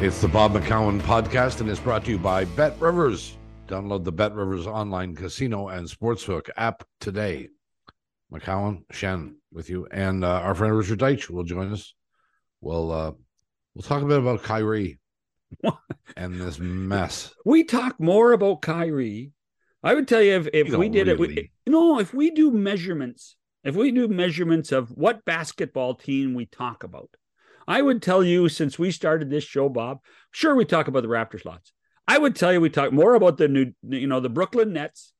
It's the Bob McCown podcast and it's brought to you by Bet Rivers. Download the Bet Rivers online casino and sportsbook app today. McCown, Shen with you, and uh, our friend Richard Deitsch will join us. We'll uh, we'll talk a bit about Kyrie and this mess. We talk more about Kyrie. I would tell you if, if we did really. it, we, no, if we do measurements, if we do measurements of what basketball team we talk about, I would tell you since we started this show, Bob, sure we talk about the Raptors lots. I would tell you we talk more about the new, you know, the Brooklyn Nets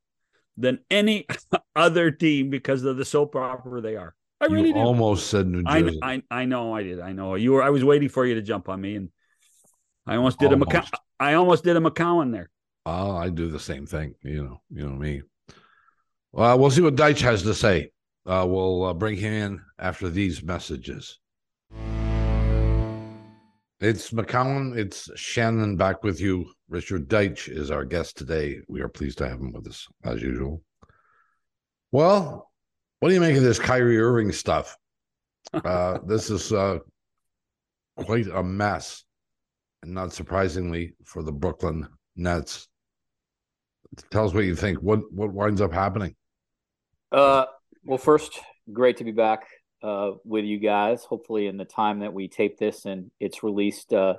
than any other team because of the soap opera they are. I really you almost said New Jersey. I, I, I know I did. I know you were. I was waiting for you to jump on me, and I almost did almost. a McCown. I almost did a McCown there. Oh, I do the same thing. You know, you know me. Well, we'll see what Deitsch has to say. Uh, we'll uh, bring him in after these messages. It's McCown. It's Shannon back with you. Richard Deitsch is our guest today. We are pleased to have him with us as usual. Well, what do you make of this Kyrie Irving stuff? Uh, this is uh, quite a mess, and not surprisingly for the Brooklyn Nets. Tell us what you think. What what winds up happening? Uh, well, first, great to be back uh, with you guys. Hopefully, in the time that we tape this and it's released, uh,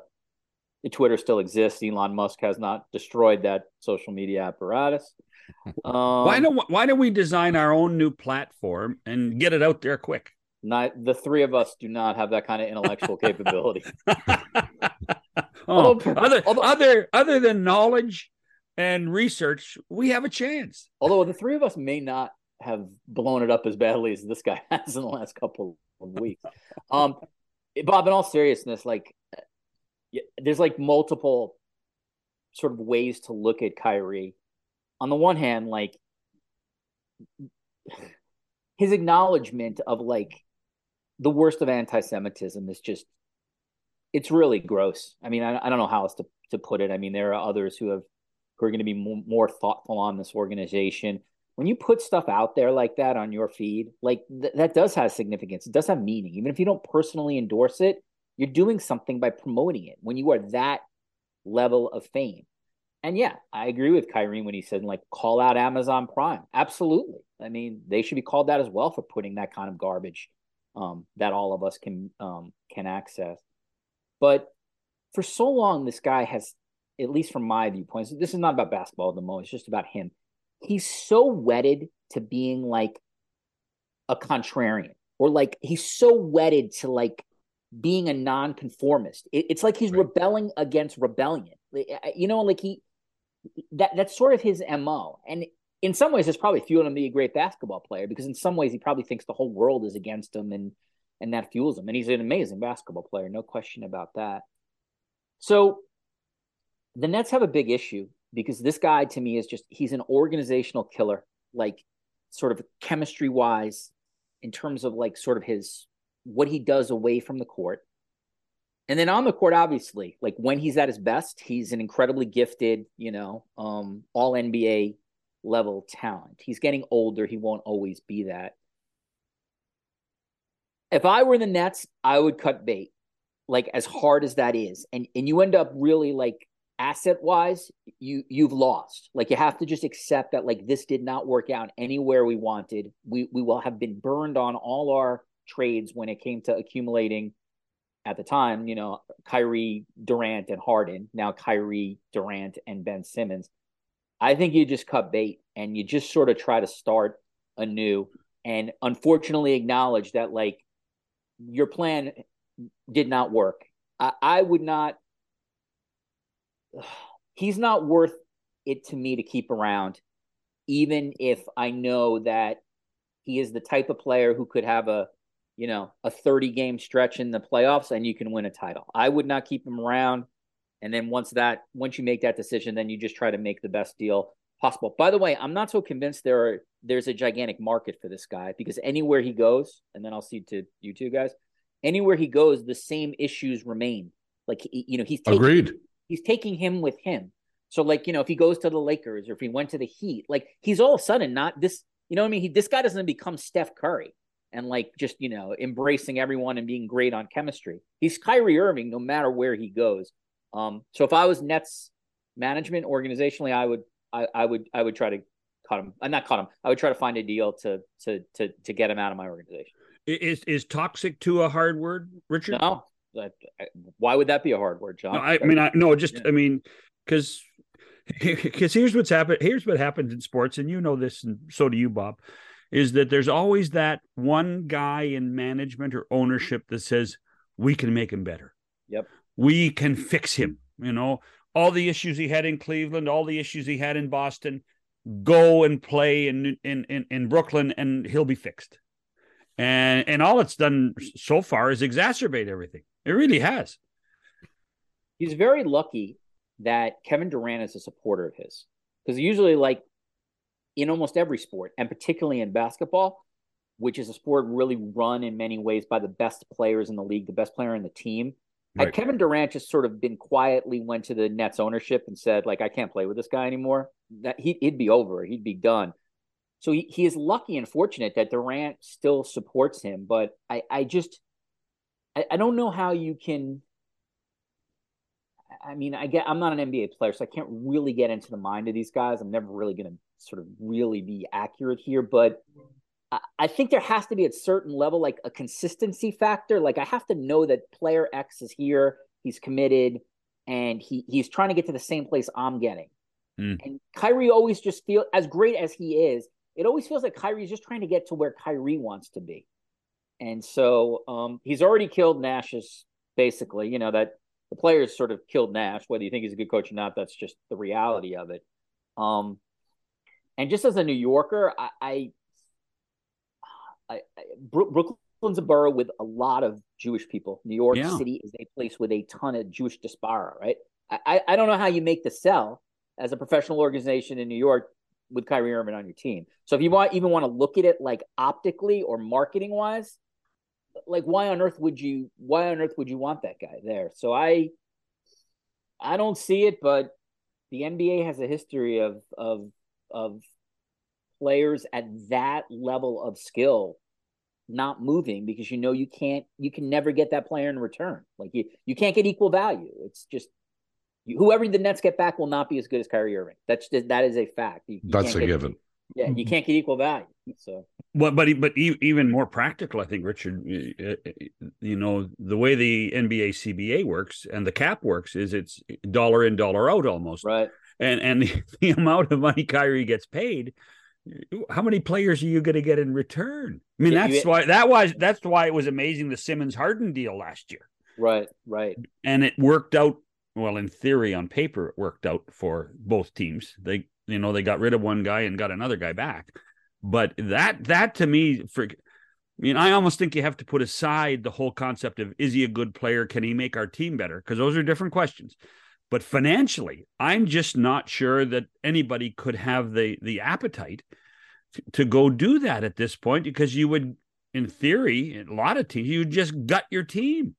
the Twitter still exists. Elon Musk has not destroyed that social media apparatus. Um, why don't Why don't we design our own new platform and get it out there quick? Not the three of us do not have that kind of intellectual capability. oh, although, other although, other other than knowledge and research, we have a chance. Although the three of us may not have blown it up as badly as this guy has in the last couple of weeks. Um, Bob, in all seriousness, like there's like multiple sort of ways to look at Kyrie. On the one hand, like his acknowledgement of like the worst of anti-Semitism is just it's really gross. I mean, I, I don't know how else to, to put it. I mean, there are others who have who are going to be more, more thoughtful on this organization when you put stuff out there like that on your feed, like th- that does have significance. It does have meaning. Even if you don't personally endorse it, you're doing something by promoting it when you are that level of fame. And yeah, I agree with Kyrie when he said, like, call out Amazon Prime. Absolutely. I mean, they should be called that as well for putting that kind of garbage um, that all of us can um, can access. But for so long, this guy has, at least from my viewpoint, this is not about basketball at the moment. It's just about him he's so wedded to being like a contrarian or like he's so wedded to like being a nonconformist. It, it's like he's right. rebelling against rebellion. You know, like he that that's sort of his mo. And in some ways, it's probably fueling him to be a great basketball player because in some ways he probably thinks the whole world is against him and and that fuels him. And he's an amazing basketball player, no question about that. So the Nets have a big issue because this guy to me is just he's an organizational killer, like sort of chemistry wise, in terms of like sort of his what he does away from the court. And then on the court, obviously, like when he's at his best, he's an incredibly gifted, you know, um, all NBA level talent. He's getting older. He won't always be that. If I were in the Nets, I would cut bait, like as hard as that is. And and you end up really like asset wise you you've lost. Like you have to just accept that like this did not work out anywhere we wanted. We we will have been burned on all our trades when it came to accumulating at the time you know Kyrie Durant and Harden now Kyrie Durant and Ben Simmons. I think you just cut bait and you just sort of try to start anew and unfortunately acknowledge that like your plan did not work. I, I would not he's not worth it to me to keep around, even if I know that he is the type of player who could have a you know a 30 game stretch in the playoffs and you can win a title. I would not keep him around. And then once that once you make that decision, then you just try to make the best deal possible. By the way, I'm not so convinced there are there's a gigantic market for this guy because anywhere he goes, and then I'll see to you two guys, anywhere he goes, the same issues remain. Like you know, he's taking, agreed he's taking him with him. So like, you know, if he goes to the Lakers or if he went to the Heat, like he's all of a sudden not this, you know what I mean? He, this guy doesn't become Steph Curry and like just, you know, embracing everyone and being great on chemistry. He's Kyrie Irving no matter where he goes. Um, so if I was Nets management organizationally, I would I, I would I would try to cut him. I'm uh, not cut him. I would try to find a deal to to to to get him out of my organization. Is is toxic to a hard word, Richard? No. Why would that be a hard word, John? No, I, I mean, I no, just yeah. I mean, because because here's what's happened. Here's what happens in sports, and you know this, and so do you, Bob. Is that there's always that one guy in management or ownership that says we can make him better. Yep. We can fix him. You know, all the issues he had in Cleveland, all the issues he had in Boston, go and play in in in, in Brooklyn, and he'll be fixed. And and all it's done so far is exacerbate everything. It really has. He's very lucky that Kevin Durant is a supporter of his because usually, like in almost every sport, and particularly in basketball, which is a sport really run in many ways by the best players in the league, the best player in the team. Right. Had Kevin Durant just sort of been quietly went to the Nets ownership and said, like, I can't play with this guy anymore, that he, would be over. He'd be done. So he, he is lucky and fortunate that Durant still supports him. But I, I just I, I don't know how you can I mean, I get I'm not an NBA player, so I can't really get into the mind of these guys. I'm never really going to sort of really be accurate here, but I, I think there has to be a certain level, like a consistency factor. Like I have to know that player X is here, he's committed, and he he's trying to get to the same place I'm getting. Mm. And Kyrie always just feel as great as he is, it always feels like Kyrie's just trying to get to where Kyrie wants to be. And so um, he's already killed Nash's basically, you know, that the players sort of killed Nash. Whether you think he's a good coach or not, that's just the reality of it. Um, and just as a New Yorker, I, I, I, Brooklyn's a borough with a lot of Jewish people. New York yeah. City is a place with a ton of Jewish diaspora, right? I, I don't know how you make the sell as a professional organization in New York with Kyrie Irving on your team. So if you want even want to look at it like optically or marketing wise, like why on earth would you why on earth would you want that guy there? So I I don't see it, but the NBA has a history of of of players at that level of skill not moving because you know you can't you can never get that player in return. Like you you can't get equal value. It's just whoever the Nets get back will not be as good as Kyrie Irving. That's just, that is a fact. You, you That's a get, given. Yeah, you mm-hmm. can't get equal value. So, but but but even more practical, I think, Richard. You know the way the NBA CBA works and the cap works is it's dollar in, dollar out, almost. Right. And and the, the amount of money Kyrie gets paid, how many players are you going to get in return? I mean, that's you, why that was that's why it was amazing the Simmons Harden deal last year. Right. Right. And it worked out well in theory on paper it worked out for both teams they you know they got rid of one guy and got another guy back but that that to me for I mean, I almost think you have to put aside the whole concept of is he a good player? Can he make our team better? Because those are different questions. But financially, I'm just not sure that anybody could have the the appetite to, go do that at this point because you would, in theory, a lot of teams, you just gut your team.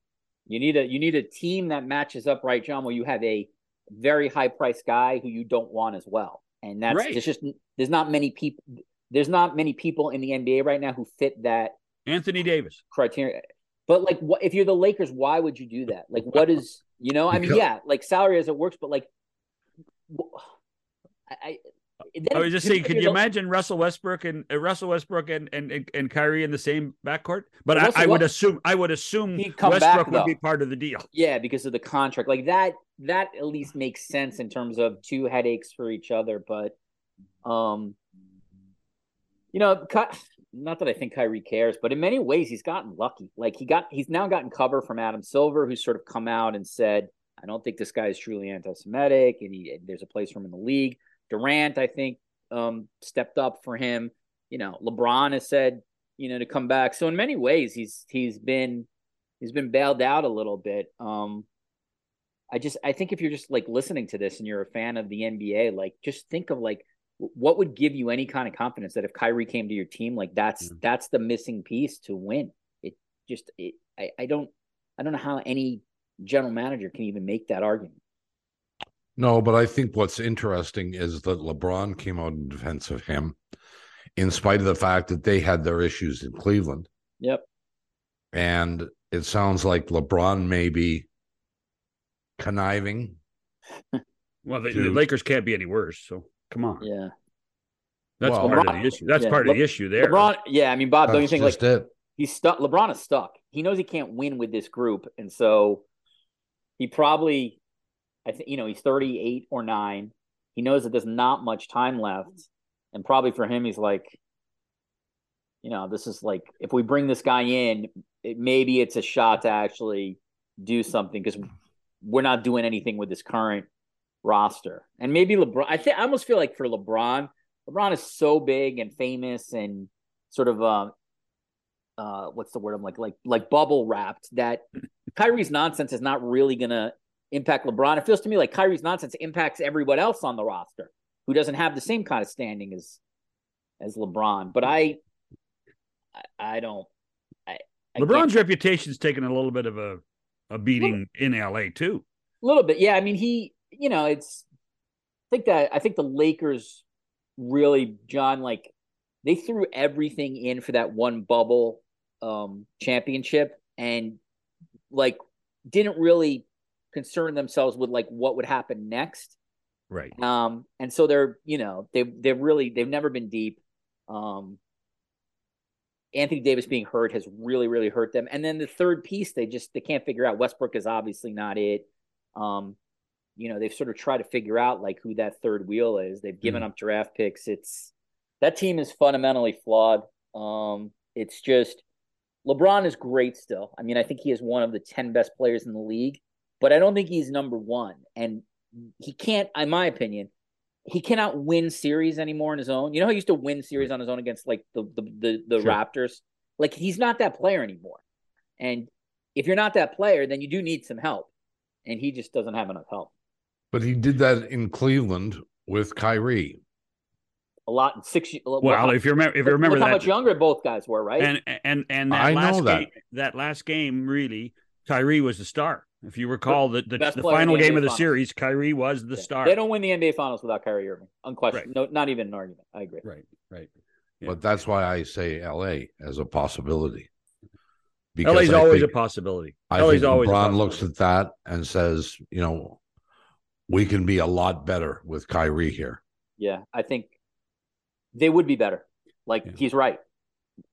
You need a you need a team that matches up right, John, where you have a very high priced guy who you don't want as well. And that's right. there's just there's not many people there's not many people in the NBA right now who fit that Anthony Davis criteria. But like what if you're the Lakers, why would you do that? Like what is you know, I mean, yeah, like salary as it works, but like I, I was just saying, could you imagine Russell Westbrook and uh, Russell Westbrook and, and and Kyrie in the same backcourt? But I, I, would assume I would assume Westbrook back, would be part of the deal. Yeah, because of the contract, like that. That at least makes sense in terms of two headaches for each other. But, um, you know, not that I think Kyrie cares, but in many ways he's gotten lucky. Like he got, he's now gotten cover from Adam Silver, who's sort of come out and said, "I don't think this guy is truly anti-Semitic, and he, there's a place for him in the league." Durant, I think, um, stepped up for him. You know, LeBron has said, you know, to come back. So in many ways, he's he's been he's been bailed out a little bit. Um, I just I think if you're just like listening to this and you're a fan of the NBA, like just think of like what would give you any kind of confidence that if Kyrie came to your team, like that's mm-hmm. that's the missing piece to win. It just it, I I don't I don't know how any general manager can even make that argument. No, but I think what's interesting is that LeBron came out in defense of him, in spite of the fact that they had their issues in Cleveland. Yep. And it sounds like LeBron maybe conniving. well, the, the, Lakers can't be any worse. So come on. Yeah. That's well, part LeBron, of the issue. That's yeah. part of the issue there. LeBron, yeah, I mean, Bob, don't you think like it. he's stuck? LeBron is stuck. He knows he can't win with this group, and so he probably, I think, you know, he's thirty-eight or nine. He knows that there's not much time left, and probably for him, he's like, you know, this is like if we bring this guy in, it, maybe it's a shot to actually do something because we're not doing anything with this current roster. And maybe LeBron, I think I almost feel like for LeBron LeBron is so big and famous and sort of uh, uh, what's the word I'm like like like bubble wrapped that Kyrie's nonsense is not really gonna impact LeBron. It feels to me like Kyrie's nonsense impacts everyone else on the roster who doesn't have the same kind of standing as as LeBron. But I I, I don't I, I LeBron's reputation's taken a little bit of a a beating little, in LA too. A little bit, yeah. I mean, he, you know, it's. I think that I think the Lakers really, John, like they threw everything in for that one bubble um, championship and like didn't really concern themselves with like what would happen next. Right. Um, and so they're, you know, they've they've really they've never been deep. Um Anthony Davis being hurt has really, really hurt them. And then the third piece, they just they can't figure out. Westbrook is obviously not it. Um, you know they've sort of tried to figure out like who that third wheel is. They've given mm. up draft picks. It's that team is fundamentally flawed. Um, it's just LeBron is great still. I mean, I think he is one of the ten best players in the league, but I don't think he's number one. And he can't, in my opinion, he cannot win series anymore on his own. You know, he used to win series on his own against like the the the, the sure. Raptors. Like he's not that player anymore. And if you're not that player, then you do need some help. And he just doesn't have enough help. But he did that in Cleveland with Kyrie. A lot six. Well, if you remember, if you remember that, how much younger both guys were, right? And and and that I last that. game, that last game, really, Kyrie was the star. If you recall, the the, the final the game of the Finals. series, Kyrie was the yeah. star. They don't win the NBA Finals without Kyrie Irving, unquestioned. Right. No, not even an argument. I agree. Right, right. Yeah. But that's why I say LA as a possibility. Because LA's I always a possibility. I LA's think always LeBron looks at that and says, you know, we can be a lot better with Kyrie here. Yeah, I think they would be better. Like yeah. he's right.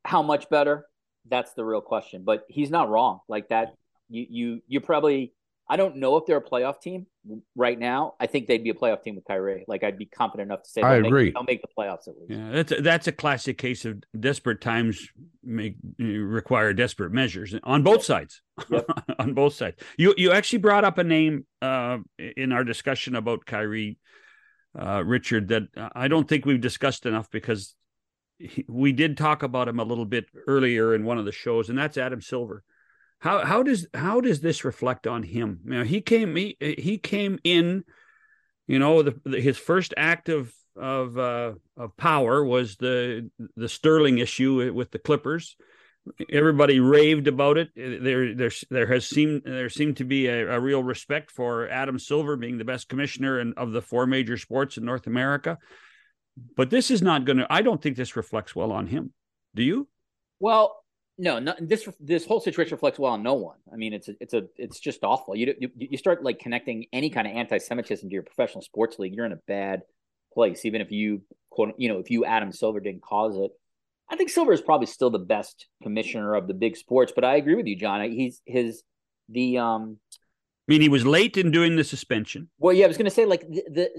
How much better? That's the real question. But he's not wrong. Like that, you you you probably I don't know if they're a playoff team right now. I think they'd be a playoff team with Kyrie. Like I'd be confident enough to say I agree. Make, they'll make the playoffs at least. Yeah, that's a, that's a classic case of desperate times make require desperate measures on both sides. Yep. on both sides. You you actually brought up a name uh, in our discussion about Kyrie, uh, Richard, that I don't think we've discussed enough because he, we did talk about him a little bit earlier in one of the shows, and that's Adam Silver. How how does how does this reflect on him? You know, he came he, he came in, you know, the, the, his first act of of uh, of power was the the Sterling issue with the Clippers. Everybody raved about it. There there there has seemed there seemed to be a, a real respect for Adam Silver being the best commissioner in, of the four major sports in North America. But this is not going to. I don't think this reflects well on him. Do you? Well, no, no, this this whole situation reflects well on no one. I mean, it's a, it's a it's just awful. You, you you start like connecting any kind of anti-Semitism to your professional sports league, you're in a bad place. Even if you quote, you know, if you Adam Silver didn't cause it, I think Silver is probably still the best commissioner of the big sports. But I agree with you, John. He's his the um. I mean, he was late in doing the suspension. Well, yeah, I was going to say like the, the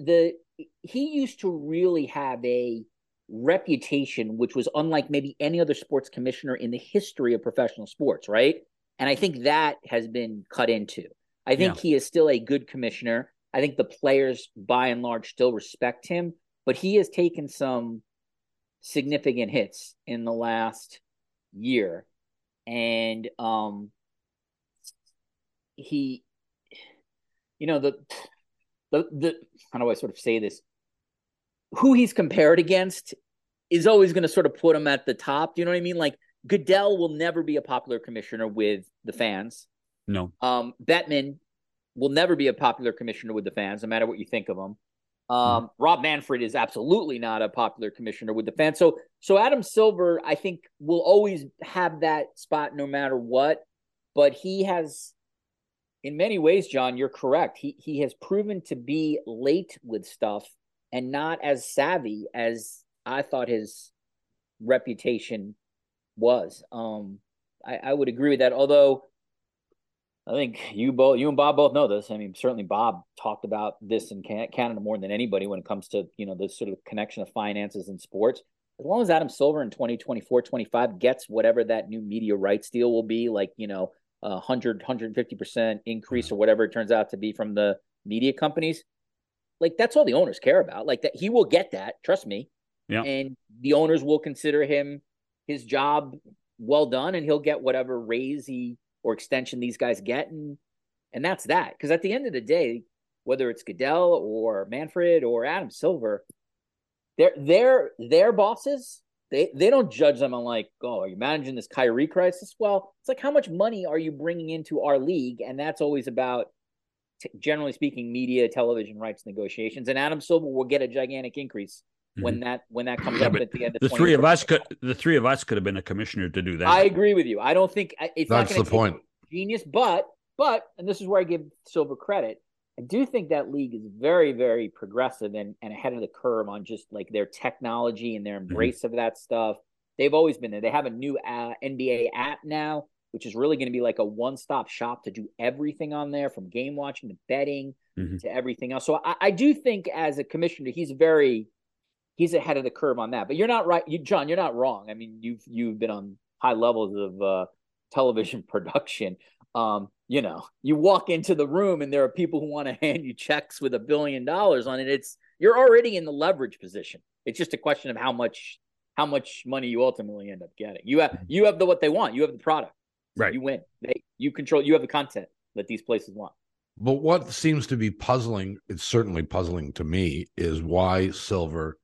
the he used to really have a reputation, which was unlike maybe any other sports commissioner in the history of professional sports, right? And I think that has been cut into. I think yeah. he is still a good commissioner. I think the players, by and large, still respect him, but he has taken some significant hits in the last year. And um, he, you know, the, the, the, how do I sort of say this? Who he's compared against is always going to sort of put him at the top. Do you know what I mean? Like Goodell will never be a popular commissioner with the fans. No. Um, Bettman will never be a popular commissioner with the fans, no matter what you think of him. Um, mm. Rob Manfred is absolutely not a popular commissioner with the fans. So, so Adam Silver, I think, will always have that spot no matter what. But he has in many ways, John, you're correct. He he has proven to be late with stuff and not as savvy as I thought his reputation was. Um, I, I would agree with that. Although I think you both, you and Bob both know this. I mean, certainly Bob talked about this in Canada more than anybody when it comes to you know this sort of connection of finances and sports. As long as Adam Silver in 2024, 25 gets whatever that new media rights deal will be, like you know, a 100, 150 percent increase or whatever it turns out to be from the media companies, like that's all the owners care about. Like that, he will get that. Trust me. Yeah. And the owners will consider him his job well done, and he'll get whatever raise he or extension these guys get, and and that's that. Because at the end of the day, whether it's Goodell or Manfred or Adam Silver, they're they're their bosses. They they don't judge them on like, oh, are you managing this Kyrie crisis? Well, it's like how much money are you bringing into our league, and that's always about, t- generally speaking, media, television rights negotiations. And Adam Silver will get a gigantic increase when mm-hmm. that when that comes yeah, up at the end of the three of us could the three of us could have been a commissioner to do that. I agree with you. I don't think it's that's the point. Genius, but but and this is where I give Silver credit. I do think that league is very very progressive and, and ahead of the curve on just like their technology and their mm-hmm. embrace mm-hmm. of that stuff. They've always been there. They have a new uh, NBA app now, which is really going to be like a one stop shop to do everything on there, from game watching to betting mm-hmm. to everything else. So I, I do think as a commissioner, he's very he's ahead of the curve on that. But you're not right, you, John. You're not wrong. I mean, you've you've been on high levels of uh, television production. Um, you know, you walk into the room and there are people who want to hand you checks with a billion dollars on it. It's you're already in the leverage position. It's just a question of how much how much money you ultimately end up getting. You have you have the what they want. You have the product. Right. You win. They you control. You have the content that these places want. But what seems to be puzzling, it's certainly puzzling to me, is why Silver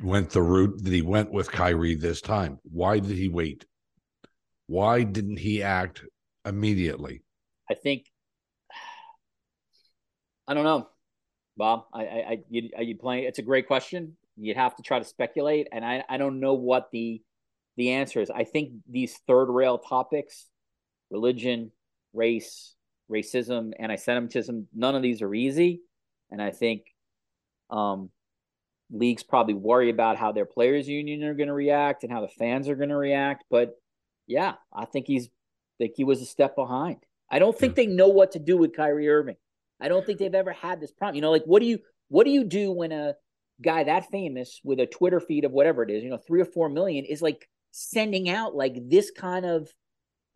went the route that he went with Kyrie this time. Why did he wait? Why didn't he act immediately? I think I don't know, Bob. I, I, I you, are you playing? It's a great question. You'd have to try to speculate, and I, I don't know what the the answer is. I think these third rail topics, religion, race, racism, anti-Semitism, none of these are easy, and I think um, leagues probably worry about how their players union are going to react and how the fans are going to react but yeah i think he's think he was a step behind i don't think yeah. they know what to do with Kyrie Irving i don't think they've ever had this problem you know like what do you what do you do when a guy that famous with a twitter feed of whatever it is you know 3 or 4 million is like sending out like this kind of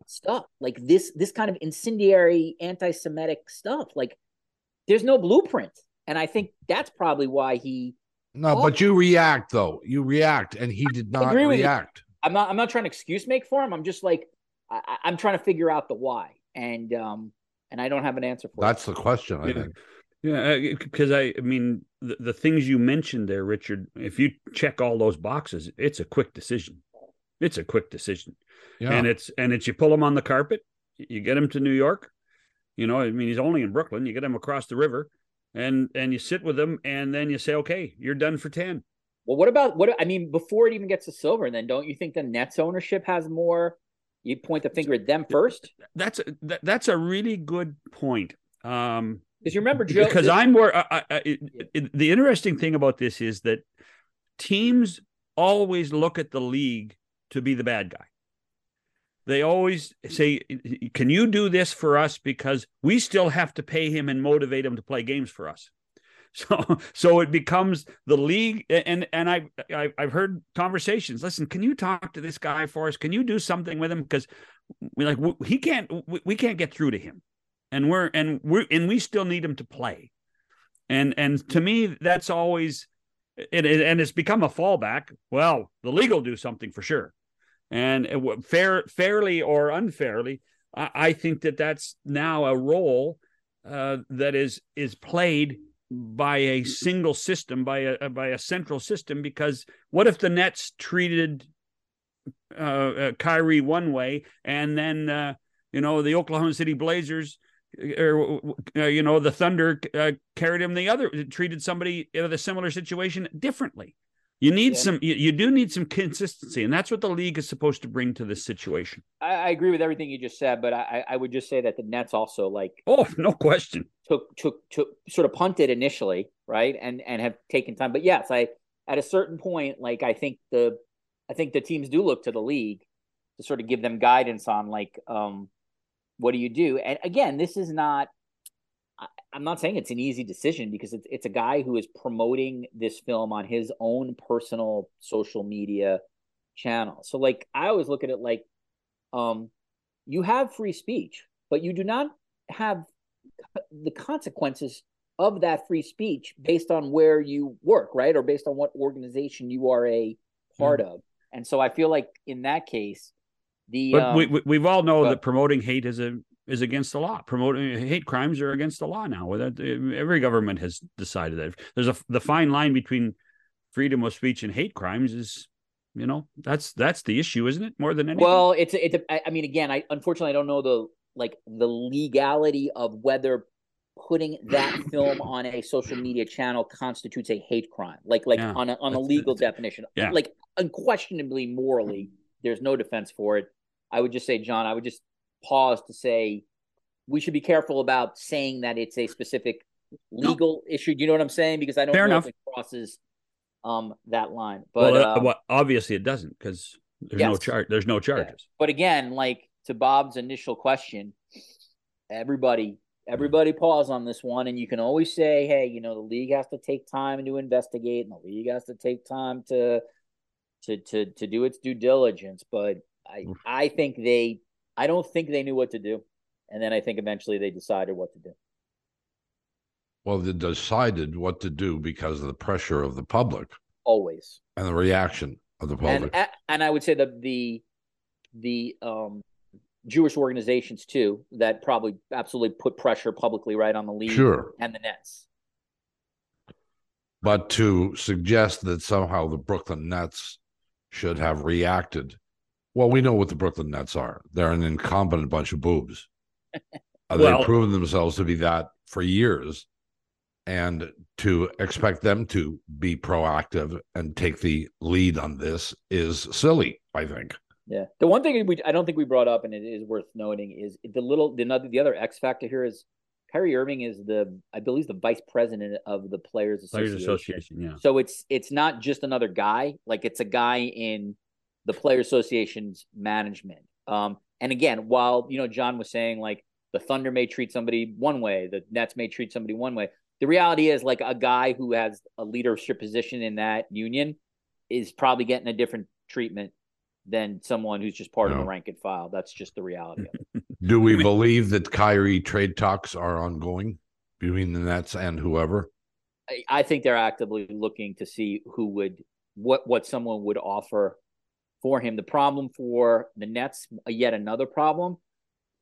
stuff like this this kind of incendiary anti-semitic stuff like there's no blueprint and i think that's probably why he no, oh. but you react though. You react, and he did not react. I'm not. I'm not trying to excuse make for him. I'm just like I, am trying to figure out the why, and um, and I don't have an answer for. That's it. the question. I yeah. think. Yeah, because I, I mean, the, the things you mentioned there, Richard. If you check all those boxes, it's a quick decision. It's a quick decision, yeah. and it's and it's you pull him on the carpet, you get him to New York. You know, I mean, he's only in Brooklyn. You get him across the river and and you sit with them and then you say okay you're done for 10 well what about what i mean before it even gets to silver then don't you think the nets ownership has more you point the finger at them first that's a, that, that's a really good point um because you remember Joe, because i'm more I, I, it, it, the interesting thing about this is that teams always look at the league to be the bad guy they always say, Can you do this for us? Because we still have to pay him and motivate him to play games for us. So, so it becomes the league, and and I, I I've heard conversations. Listen, can you talk to this guy for us? Can you do something with him? Because we like he can't, we can't get through to him, and we're and we're and we still need him to play, and and to me that's always, it, and it's become a fallback. Well, the league will do something for sure and fair, fairly or unfairly, I, I think that that's now a role uh, that is is played by a single system, by a by a central system. Because what if the Nets treated uh, uh, Kyrie one way, and then uh, you know the Oklahoma City Blazers or uh, you know the Thunder uh, carried him the other, treated somebody in a similar situation differently. You need yeah. some. You, you, do need some consistency, and that's what the league is supposed to bring to this situation. I, I agree with everything you just said, but I, I, would just say that the Nets also like. Oh, no question. Took took took sort of punted initially, right, and and have taken time. But yes, I at a certain point, like I think the, I think the teams do look to the league to sort of give them guidance on like, um, what do you do? And again, this is not I'm not saying it's an easy decision because it's it's a guy who is promoting this film on his own personal social media channel. So like I always look at it like um you have free speech, but you do not have the consequences of that free speech based on where you work, right? Or based on what organization you are a part mm. of. And so I feel like in that case, the but um, we, we have all know but, that promoting hate is a is against the law. Promoting hate crimes are against the law now. Eh, every government has decided that. There's a the fine line between freedom of speech and hate crimes is, you know, that's that's the issue, isn't it? More than anything. Well, it's a, it's. A, I mean, again, I unfortunately I don't know the like the legality of whether putting that film on a social media channel constitutes a hate crime like like yeah. on a on a legal definition yeah. like unquestionably morally there's no defense for it i would just say john i would just pause to say we should be careful about saying that it's a specific legal no. issue. You know what I'm saying? Because I don't Fair know enough. if it crosses um, that line. But well, uh, um, well, obviously it doesn't because there's yes. no charge. There's no charges. Yeah. But again, like to Bob's initial question, everybody everybody pause on this one and you can always say hey you know the league has to take time to investigate and the league has to take time to to to to do its due diligence but i i think they I don't think they knew what to do. And then I think eventually they decided what to do. Well, they decided what to do because of the pressure of the public. Always. And the reaction of the public. And, and I would say that the the um, Jewish organizations too that probably absolutely put pressure publicly right on the league sure. and the Nets. But to suggest that somehow the Brooklyn Nets should have reacted well, we know what the Brooklyn Nets are. They're an incompetent bunch of boobs. Uh, well, They've proven themselves to be that for years. And to expect them to be proactive and take the lead on this is silly, I think. Yeah. The one thing we I don't think we brought up, and it is worth noting, is the little the another the other X factor here is Kyrie Irving is the I believe the vice president of the Players Association. Players Association, yeah. So it's it's not just another guy, like it's a guy in the player association's management. Um, and again, while you know John was saying like the Thunder may treat somebody one way, the Nets may treat somebody one way. The reality is like a guy who has a leadership position in that union is probably getting a different treatment than someone who's just part no. of the rank and file. That's just the reality of it. Do we believe that Kyrie trade talks are ongoing between the Nets and whoever? I, I think they're actively looking to see who would what what someone would offer for him. The problem for the Nets, yet another problem,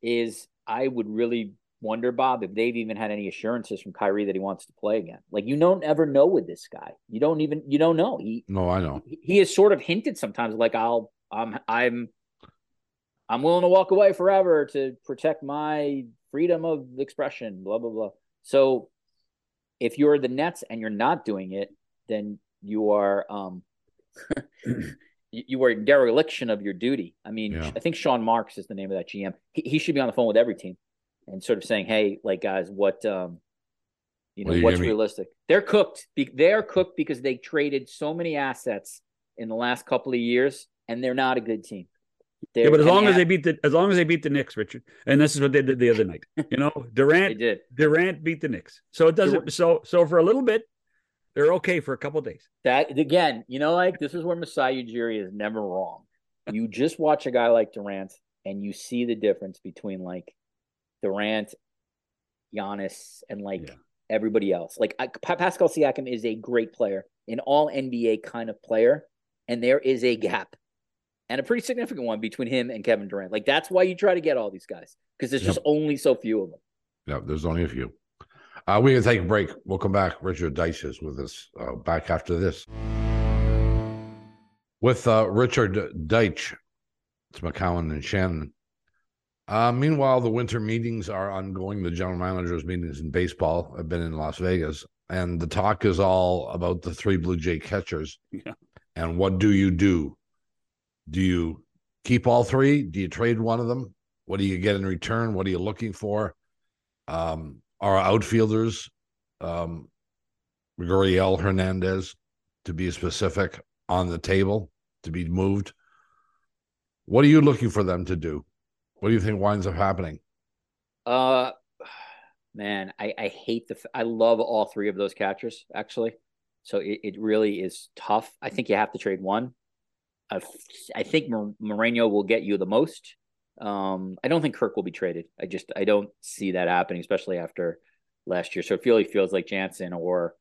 is I would really wonder, Bob, if they've even had any assurances from Kyrie that he wants to play again. Like you don't ever know with this guy. You don't even you don't know. He no, I know. He, he has sort of hinted sometimes, like I'll I'm I'm I'm willing to walk away forever to protect my freedom of expression. Blah blah blah. So if you're the Nets and you're not doing it, then you are um you were in dereliction of your duty. I mean, yeah. I think Sean Marks is the name of that GM. He, he, should be on the phone with every team and sort of saying, "Hey, like guys, what um, you know, well, what's realistic? They're cooked. They're cooked because they traded so many assets in the last couple of years, and they're not a good team. They're, yeah, but as long as they beat the as long as they beat the Knicks, Richard, and this is what they did the other night. You know, Durant did. Durant beat the Knicks, so it doesn't. So so for a little bit, they're okay for a couple days. That again, you know, like this is where Masai Ujiri is never wrong. You just watch a guy like Durant and you see the difference between like Durant, Giannis, and like yeah. everybody else. Like I, Pascal Siakam is a great player, an all NBA kind of player, and there is a gap and a pretty significant one between him and Kevin Durant. Like that's why you try to get all these guys because there's yep. just only so few of them. Yeah, there's only a few. Uh, we're going to take a break. We'll come back. Richard Deitsch is with us uh, back after this. With uh, Richard Deitsch, it's McCown and Shannon. Uh, meanwhile, the winter meetings are ongoing. The general managers' meetings in baseball have been in Las Vegas, and the talk is all about the three Blue Jay catchers. Yeah. And what do you do? Do you keep all three? Do you trade one of them? What do you get in return? What are you looking for? Um, our outfielders, um, Gurriel Hernandez, to be specific, on the table to be moved. What are you looking for them to do? What do you think winds up happening? Uh, man, I, I hate the. I love all three of those catchers actually. So it, it really is tough. I think you have to trade one. I, I think Moreno will get you the most. Um, I don't think Kirk will be traded. I just I don't see that happening, especially after last year. So it really feels like Jansen or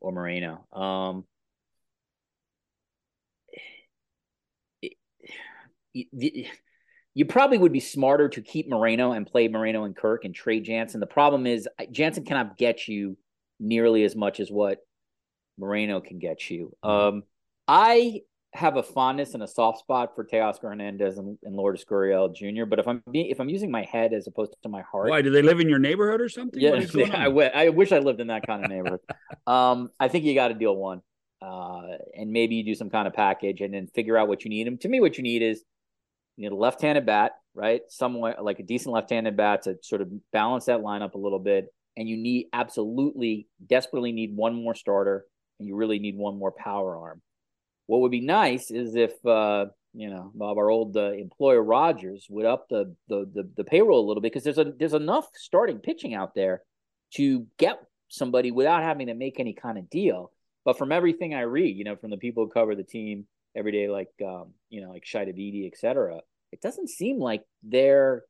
or Moreno. Um, you probably would be smarter to keep Moreno and play Moreno and Kirk and trade Jansen. The problem is Jansen cannot get you nearly as much as what Moreno can get you. Mm-hmm. Um, I have a fondness and a soft spot for Teoscar Hernandez and, and Lourdes Gurriel Jr. But if I'm being, if I'm using my head as opposed to my heart, why do they live in your neighborhood or something? Yeah, yeah I, w- I wish I lived in that kind of neighborhood. um, I think you got to deal one, uh, and maybe you do some kind of package and then figure out what you need. And to me, what you need is you need a left-handed bat, right? Somewhere like a decent left-handed bat to sort of balance that lineup a little bit. And you need absolutely, desperately need one more starter, and you really need one more power arm. What would be nice is if uh, you know Bob, our old uh, employer Rogers would up the, the the the payroll a little bit because there's a there's enough starting pitching out there to get somebody without having to make any kind of deal. But from everything I read, you know, from the people who cover the team every day, like um, you know, like Shi et cetera, it doesn't seem like they're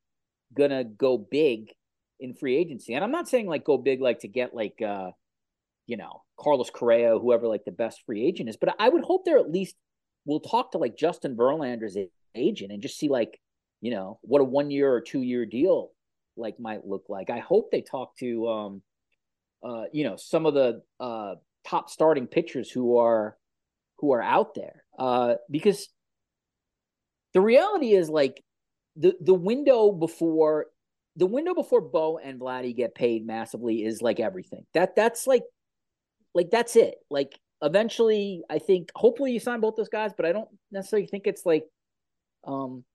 gonna go big in free agency. And I'm not saying like go big like to get like uh, you know, Carlos Correa, whoever like the best free agent is, but I would hope they're at least will talk to like Justin Verlander's agent and just see like, you know, what a one year or two year deal like might look like. I hope they talk to um uh, you know, some of the uh top starting pitchers who are who are out there. Uh because the reality is like the the window before the window before Bo and Vladdy get paid massively is like everything. That that's like like that's it. Like eventually I think hopefully you sign both those guys, but I don't necessarily think it's like um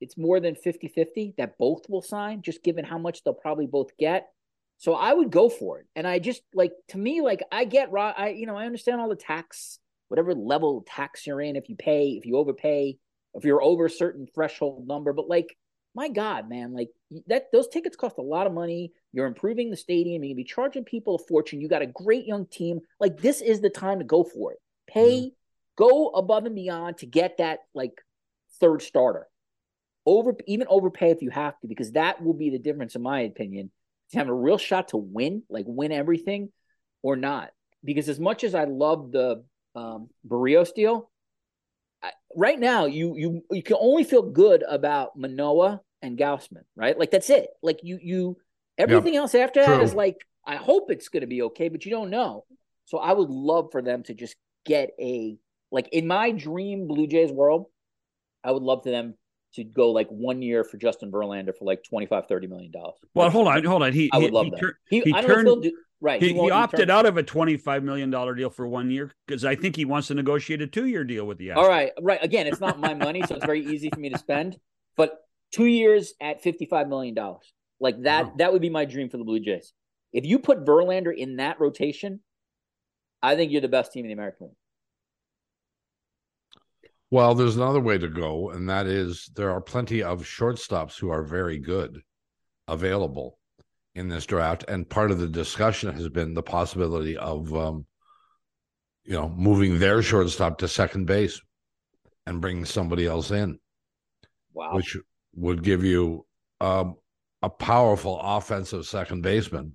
it's more than 50-50 that both will sign just given how much they'll probably both get. So I would go for it. And I just like to me like I get I you know I understand all the tax whatever level tax you're in if you pay if you overpay if you're over a certain threshold number. But like, my God, man, like that those tickets cost a lot of money. You're improving the stadium. You're gonna be charging people a fortune. You got a great young team. Like this is the time to go for it. Pay, mm-hmm. go above and beyond to get that like third starter. Over even overpay if you have to, because that will be the difference, in my opinion, to have a real shot to win, like win everything, or not. Because as much as I love the um, Berrios deal, right now you you you can only feel good about Manoah and Gausman, right? Like that's it. Like you you everything yep. else after True. that is like I hope it's going to be okay, but you don't know. So I would love for them to just get a like in my dream Blue Jays world, I would love for them to go like one year for Justin Verlander for like 25 30 million dollars. Well, hold on, hold on. He I would he, love he that. he, he turned, do, Right. He, he, opted out of a $25 million deal for one year because I think he wants to negotiate a two year deal with the Astros. All right. Right. Again, it's not my money, so it's very easy for me to spend. But two years at $55 million. Like that, wow. that would be my dream for the Blue Jays. If you put Verlander in that rotation, I think you're the best team in the American League. Well, there's another way to go, and that is there are plenty of shortstops who are very good available in this draft, and part of the discussion has been the possibility of, um, you know, moving their shortstop to second base and bringing somebody else in. Wow, which would give you um, a powerful offensive second baseman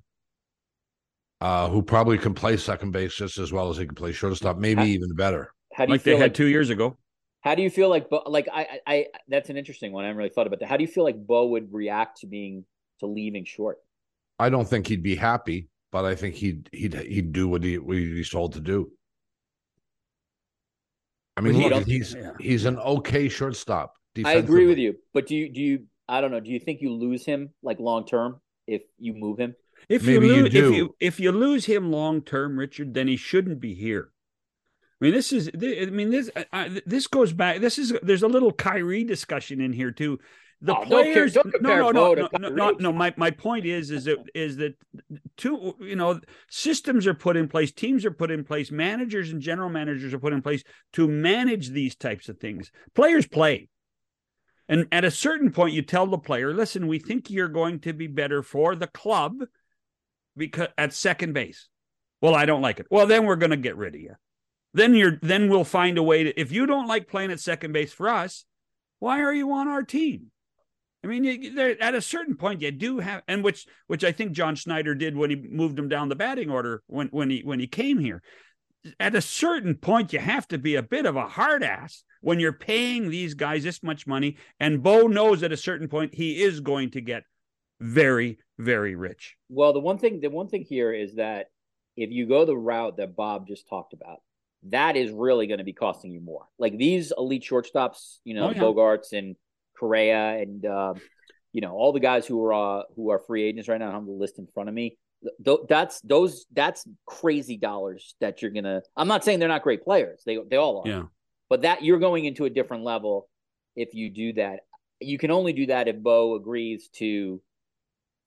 uh, who probably can play second base just as well as he can play shortstop, maybe how, even better. How do you like feel they had two years ago? How do you feel like Bo? Like I, I, I, that's an interesting one. I haven't really thought about that. How do you feel like Bo would react to being to leaving short? I don't think he'd be happy, but I think he'd he'd he'd do what he what he's told to do. I mean, look, he's yeah. he's an okay shortstop. I agree with you, but do you do you? I don't know. Do you think you lose him like long term if you move him? If Maybe you lose, you if you if you lose him long term, Richard, then he shouldn't be here. I mean, this is. I mean, this. I, this goes back. This is. There's a little Kyrie discussion in here too. The oh, players. Don't, don't no, no, no, no, no, no. My my point is, is that is that two. You know, systems are put in place, teams are put in place, managers and general managers are put in place to manage these types of things. Players play. And at a certain point, you tell the player, listen, we think you're going to be better for the club because at second base. Well, I don't like it. Well, then we're going to get rid of you. Then you're then we'll find a way to if you don't like playing at second base for us, why are you on our team? I mean, you, at a certain point, you do have, and which which I think John Schneider did when he moved him down the batting order when when he when he came here. At a certain point, you have to be a bit of a hard ass when you're paying these guys this much money. And Bo knows at a certain point he is going to get very very rich. Well, the one thing the one thing here is that if you go the route that Bob just talked about, that is really going to be costing you more. Like these elite shortstops, you know, oh, yeah. Bogaerts and Correa and uh, you know all the guys who are uh, who are free agents right now. I have the list in front of me. Th- that's those that's crazy dollars that you're gonna. I'm not saying they're not great players. They they all are. Yeah. But that you're going into a different level if you do that. You can only do that if Bo agrees to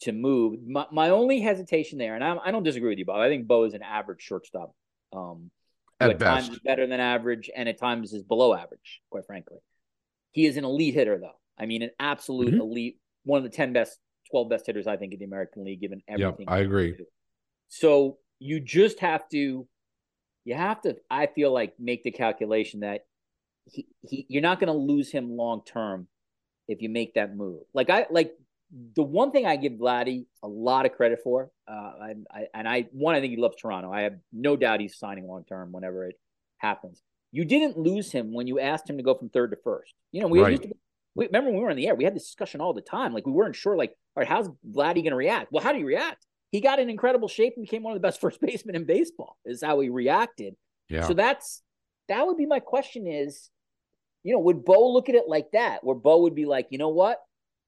to move. My, my only hesitation there, and I, I don't disagree with you, Bob. I think Bo is an average shortstop. Um, at, times better than average, and at times is below average. Quite frankly, he is an elite hitter, though. I mean, an absolute mm-hmm. elite, one of the 10 best, 12 best hitters, I think, in the American League, given everything. Yeah, I agree. So you just have to, you have to, I feel like, make the calculation that he, he you're not going to lose him long term if you make that move. Like, I, like, the one thing I give Vladdy a lot of credit for, uh, I, I, and I one I think he loves Toronto. I have no doubt he's signing long term whenever it happens. You didn't lose him when you asked him to go from third to first. You know, we right. used to we, remember when we were in the air, we had this discussion all the time. Like we weren't sure, like, all right, how's Vladdy going to react? Well, how do you react? He got in incredible shape and became one of the best first basemen in baseball. Is how he reacted. Yeah. So that's that would be my question. Is you know, would Bo look at it like that, where Bo would be like, you know what?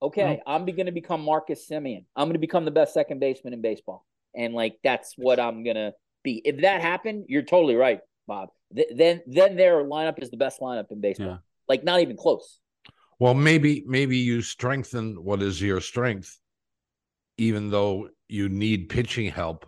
Okay, mm-hmm. I'm going to become Marcus Semien. I'm going to become the best second baseman in baseball, and like that's what I'm going to be. If that happened, you're totally right, Bob. Th- then then their lineup is the best lineup in baseball. Yeah. Like not even close. Well, maybe maybe you strengthen what is your strength, even though you need pitching help.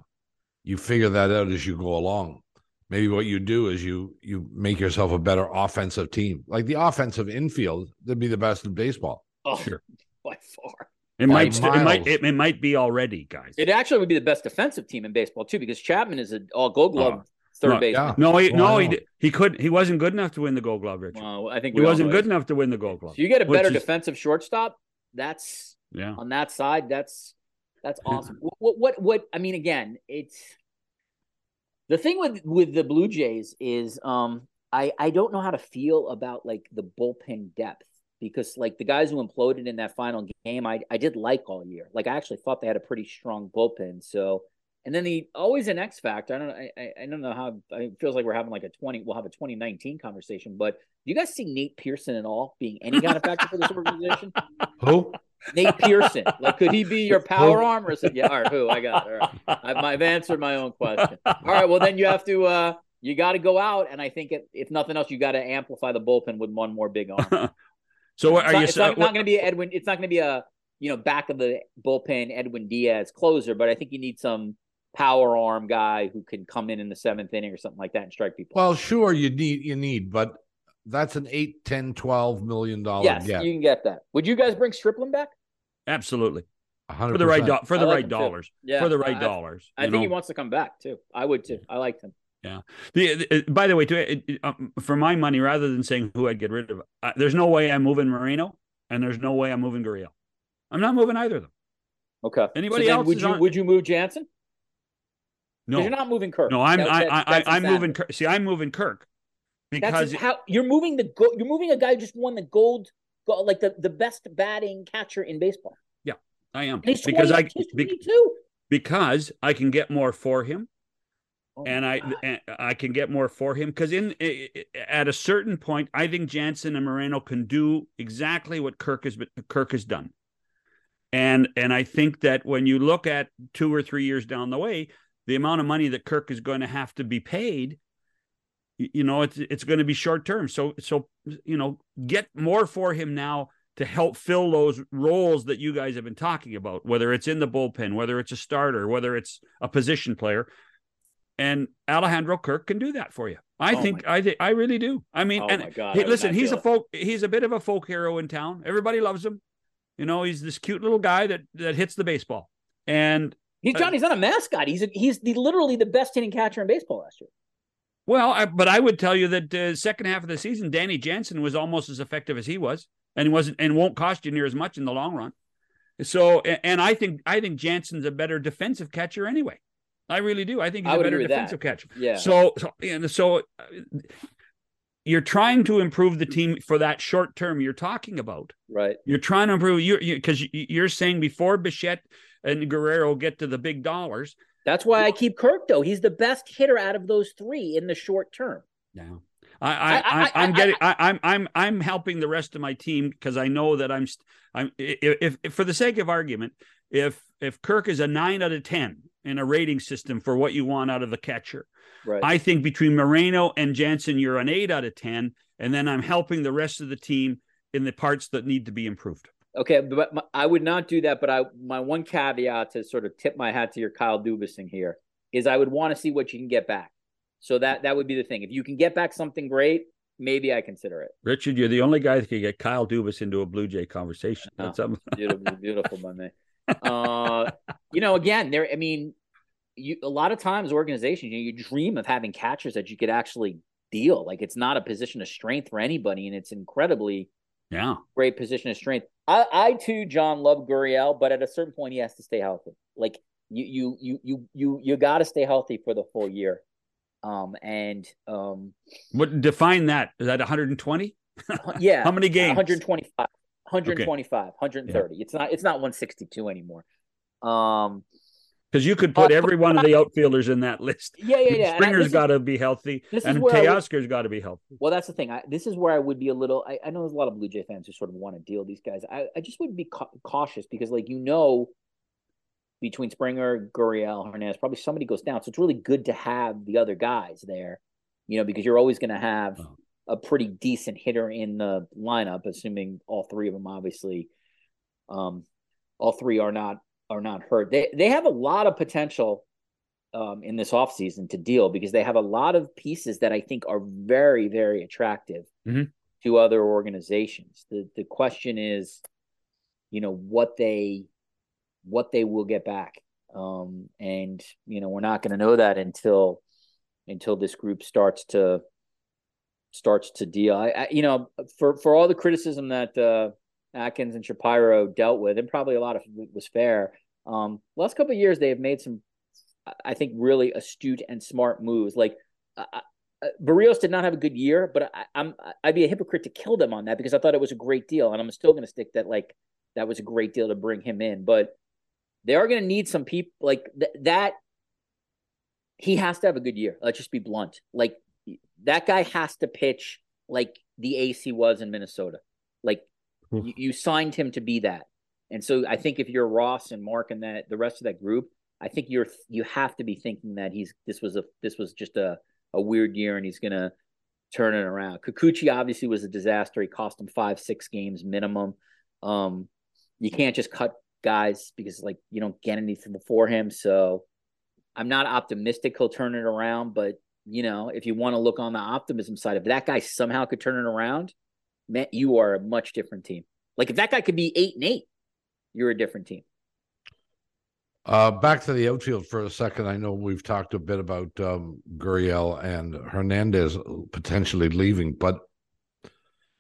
You figure that out as you go along. Maybe what you do is you you make yourself a better offensive team. Like the offensive infield, they'd be the best in baseball. Oh, sure. by far. It by might, it might, it, it, might be already, guys. It actually would be the best defensive team in baseball too, because Chapman is an all Gold Glove oh third no, baseman. Yeah. No, he well, no he he could he wasn't good enough to win the Gold Glove. Richard. Well, I think he wasn't good enough to win the Gold Glove. So you get a better is, defensive shortstop. That's yeah on that side. That's that's awesome. what, what what I mean again, it's the thing with with the Blue Jays is um I I don't know how to feel about like the bullpen depth because like the guys who imploded in that final game, I I did like all year. Like I actually thought they had a pretty strong bullpen. So and then the always an X factor. I don't know. I, I don't know how it feels like we're having like a twenty. We'll have a 2019 conversation. But do you guys see Nate Pearson at all being any kind of factor for this organization? Who? Nate Pearson. Like, could he be your power arm? Or said, yeah. All right. Who? I got it. All right. I've, I've answered my own question. All right. Well, then you have to. uh You got to go out, and I think if, if nothing else, you got to amplify the bullpen with one more big arm. so are it's you? Not, it's not, not going to be Edwin. It's not going to be a you know back of the bullpen Edwin Diaz closer, but I think you need some power arm guy who can come in in the seventh inning or something like that and strike people. Well, sure, you need you need, but that's an 8, 10, 12 million dollar yes, get. you can get that. Would you guys bring Stripling back? Absolutely. 100%. For the right do- for the right dollars. Yeah, for the right I, dollars. I think know? he wants to come back too. I would too. I liked him. Yeah. The, the, by the way, to, uh, for my money, rather than saying who I'd get rid of, uh, there's no way I'm moving Moreno, and there's no way I'm moving Gurriel. I'm not moving either of them. Okay. Anybody so else? Would you on... would you move Jansen? No, you're not moving Kirk. No, I'm that, I, I, I am moving. Kirk. See, I'm moving Kirk because how you're moving the go, you're moving a guy who just won the gold, like the the best batting catcher in baseball. Yeah, I am because I be, because I can get more for him. Oh and I and I can get more for him because in at a certain point, I think Jansen and Moreno can do exactly what Kirk has Kirk has done, and and I think that when you look at two or three years down the way, the amount of money that Kirk is going to have to be paid, you know it's it's going to be short term. So so you know get more for him now to help fill those roles that you guys have been talking about, whether it's in the bullpen, whether it's a starter, whether it's a position player. And Alejandro Kirk can do that for you. I oh think I think I really do. I mean, oh and God, he, listen, he's a folk he's a bit of a folk hero in town. Everybody loves him. You know, he's this cute little guy that that hits the baseball. And he's John, he's not a mascot. He's a, he's the, literally the best hitting catcher in baseball last year. Well, I, but I would tell you that the uh, second half of the season, Danny Jansen was almost as effective as he was, and he wasn't, and won't cost you near as much in the long run. So, and I think I think Jansen's a better defensive catcher anyway. I really do. I think he's I a better defensive catcher. Yeah. So, so, and so uh, you're trying to improve the team for that short term you're talking about. Right. You're trying to improve you because you, are saying before Bichette and Guerrero get to the big dollars, that's why I keep Kirk though. He's the best hitter out of those three in the short term. Yeah. I, I, am getting, I, I'm, I'm, I'm helping the rest of my team because I know that I'm, I'm, if, if, for the sake of argument, if, if Kirk is a nine out of 10 in a rating system for what you want out of the catcher, right. I think between Moreno and Jansen, you're an eight out of 10. And then I'm helping the rest of the team in the parts that need to be improved. Okay, but my, I would not do that. But I my one caveat to sort of tip my hat to your Kyle Dubasing here is I would want to see what you can get back. So that that would be the thing. If you can get back something great, maybe I consider it. Richard, you're the only guy that can get Kyle Dubas into a Blue Jay conversation. That's oh, beautiful, beautiful by me. Uh, you know, again, there. I mean, you a lot of times organizations, you, know, you dream of having catchers that you could actually deal. Like it's not a position of strength for anybody, and it's incredibly yeah. Great position of strength. I, I too, John, love Gurriel, but at a certain point, he has to stay healthy. Like you, you, you, you, you, you got to stay healthy for the full year. Um, and um, what define that? Is that 120? yeah. How many games? 125, 125, okay. 130. Yeah. It's not, it's not 162 anymore. Um, because you could put uh, every one of the outfielders in that list. Yeah, yeah, yeah. Springer's got to be healthy, and Teoscar's got to be healthy. Well, that's the thing. I, this is where I would be a little. I, I, know there's a lot of Blue Jay fans who sort of want to deal these guys. I, I just would be ca- cautious because, like, you know, between Springer, Gurriel, Hernandez, probably somebody goes down. So it's really good to have the other guys there, you know, because you're always going to have oh. a pretty decent hitter in the lineup, assuming all three of them, obviously, um, all three are not are not hurt. They they have a lot of potential um, in this offseason to deal because they have a lot of pieces that I think are very very attractive mm-hmm. to other organizations. The the question is, you know, what they what they will get back. Um, and you know, we're not going to know that until until this group starts to starts to deal. I, I, you know, for for all the criticism that uh, Atkins and Shapiro dealt with, and probably a lot of it was fair. Um, last couple of years, they have made some, I think, really astute and smart moves. Like uh, Berrios did not have a good year, but I, am I'd be a hypocrite to kill them on that because I thought it was a great deal, and I'm still going to stick that like that was a great deal to bring him in. But they are going to need some people like th- that. He has to have a good year. Let's just be blunt. Like that guy has to pitch like the AC was in Minnesota. Like you, you signed him to be that. And so I think if you're Ross and Mark and that the rest of that group, I think you're you have to be thinking that he's this was a this was just a a weird year and he's gonna turn it around. Kikuchi obviously was a disaster. He cost him five six games minimum. Um, you can't just cut guys because like you don't get anything before him. So I'm not optimistic he'll turn it around, but you know if you want to look on the optimism side, if that guy somehow could turn it around, man, you are a much different team. Like if that guy could be eight and eight, you're a different team. Uh, back to the outfield for a second. I know we've talked a bit about um, Gurriel and Hernandez potentially leaving, but